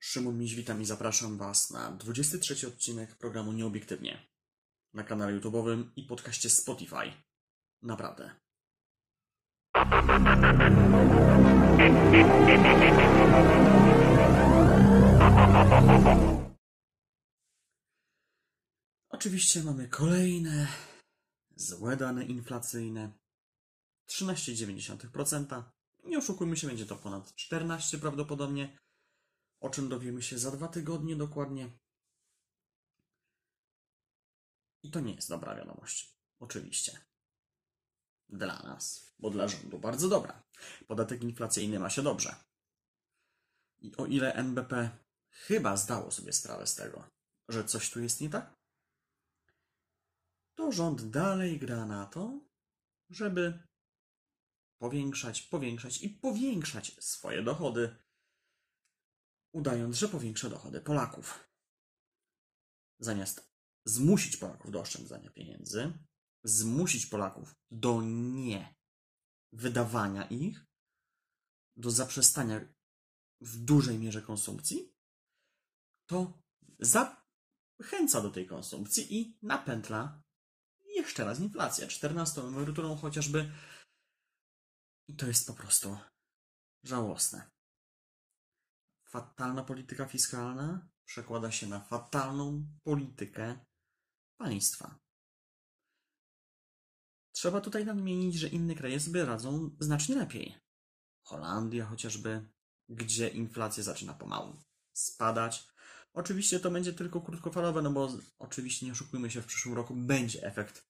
Szymon Miś, witam i zapraszam Was na 23 odcinek programu Nieobiektywnie na kanale YouTube'owym i podcaście Spotify. Naprawdę. Oczywiście mamy kolejne złe dane inflacyjne. 13,9%. Nie oszukujmy się, będzie to ponad 14 prawdopodobnie o czym dowiemy się za dwa tygodnie dokładnie. I to nie jest dobra wiadomość. Oczywiście. Dla nas, bo dla rządu bardzo dobra. Podatek inflacyjny ma się dobrze. I o ile NBP chyba zdało sobie sprawę z tego, że coś tu jest nie tak, to rząd dalej gra na to, żeby powiększać, powiększać i powiększać swoje dochody udając, że powiększa dochody Polaków. Zamiast zmusić Polaków do oszczędzania pieniędzy, zmusić Polaków do nie wydawania ich, do zaprzestania w dużej mierze konsumpcji, to zachęca do tej konsumpcji i napętla jeszcze raz inflację, 14 emeryturą chociażby. I to jest po prostu żałosne fatalna polityka fiskalna przekłada się na fatalną politykę państwa. Trzeba tutaj nadmienić, że inne kraje sobie radzą znacznie lepiej. Holandia chociażby, gdzie inflacja zaczyna pomału spadać. Oczywiście to będzie tylko krótkofalowe, no bo oczywiście nie oszukujmy się, w przyszłym roku będzie efekt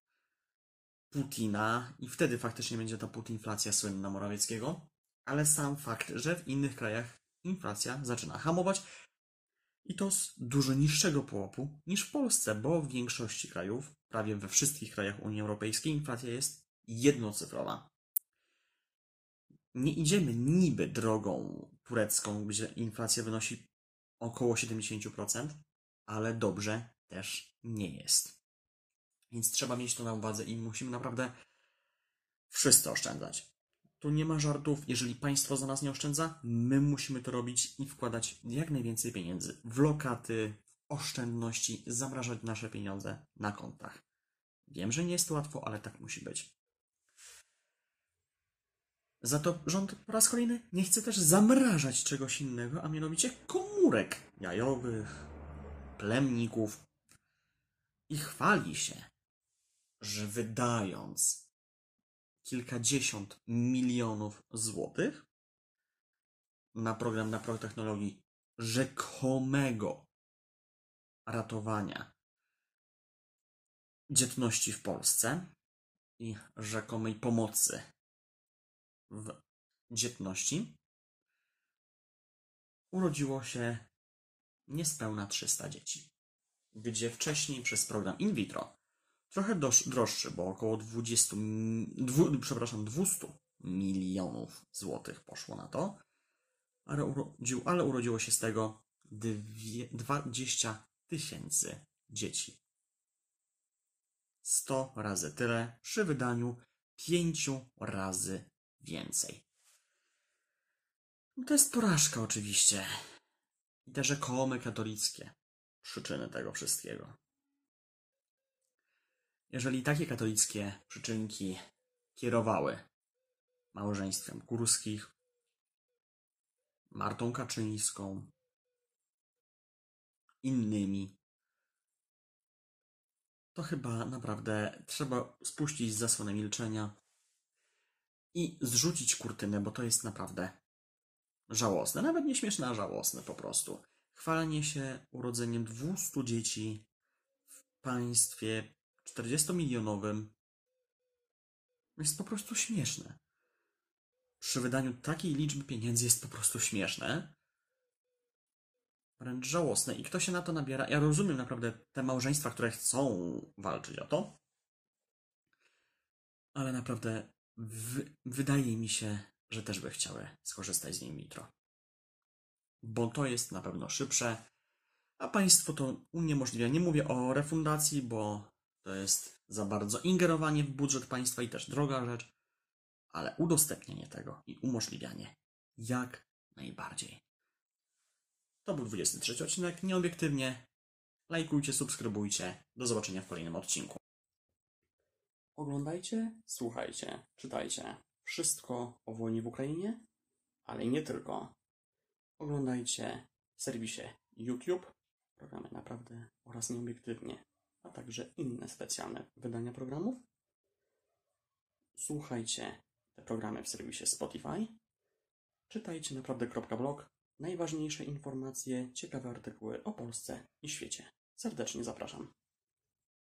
Putina i wtedy faktycznie będzie ta putinflacja słynna Morawieckiego, ale sam fakt, że w innych krajach inflacja zaczyna hamować i to z dużo niższego pułapu niż w Polsce, bo w większości krajów, prawie we wszystkich krajach Unii Europejskiej, inflacja jest jednocyfrowa. Nie idziemy niby drogą turecką, gdzie inflacja wynosi około 70%, ale dobrze też nie jest. Więc trzeba mieć to na uwadze i musimy naprawdę wszyscy oszczędzać. Tu nie ma żartów. Jeżeli państwo za nas nie oszczędza, my musimy to robić i wkładać jak najwięcej pieniędzy w lokaty, w oszczędności, zamrażać nasze pieniądze na kontach. Wiem, że nie jest to łatwo, ale tak musi być. Za to rząd po raz kolejny nie chce też zamrażać czegoś innego, a mianowicie komórek jajowych, plemników. I chwali się, że wydając kilkadziesiąt milionów złotych na program na technologii rzekomego ratowania dzietności w Polsce i rzekomej pomocy w dzietności, urodziło się niespełna 300 dzieci, gdzie wcześniej przez program in vitro Trochę droższy, bo około 20, dwu, przepraszam, 200 milionów złotych poszło na to, ale, urodził, ale urodziło się z tego dwie, 20 tysięcy dzieci. 100 razy tyle przy wydaniu 5 razy więcej. To jest porażka oczywiście. I te rzekome katolickie przyczyny tego wszystkiego. Jeżeli takie katolickie przyczynki kierowały małżeństwem Kurskich, Martą Kaczyńską, innymi, to chyba naprawdę trzeba spuścić zasłonę milczenia i zrzucić kurtynę, bo to jest naprawdę żałosne. Nawet nie śmieszne, a żałosne po prostu. Chwalenie się urodzeniem 200 dzieci w państwie 40-milionowym jest po prostu śmieszne. Przy wydaniu takiej liczby pieniędzy jest po prostu śmieszne. Wręcz żałosne. I kto się na to nabiera? Ja rozumiem naprawdę te małżeństwa, które chcą walczyć o to. Ale naprawdę wydaje mi się, że też by chciały skorzystać z niej mitro. Bo to jest na pewno szybsze, a państwo to uniemożliwia. Nie mówię o refundacji, bo to jest za bardzo ingerowanie w budżet państwa i też droga rzecz, ale udostępnienie tego i umożliwianie jak najbardziej. To był 23 odcinek Nieobiektywnie. Lajkujcie, subskrybujcie. Do zobaczenia w kolejnym odcinku. Oglądajcie, słuchajcie, czytajcie. Wszystko o wojnie w Ukrainie, ale nie tylko. Oglądajcie w serwisie YouTube, programy naprawdę oraz nieobiektywnie, a także inne specjalne wydania programów. Słuchajcie te programy w serwisie Spotify. Czytajcie naprawdę.blog. Najważniejsze informacje, ciekawe artykuły o Polsce i świecie. Serdecznie zapraszam.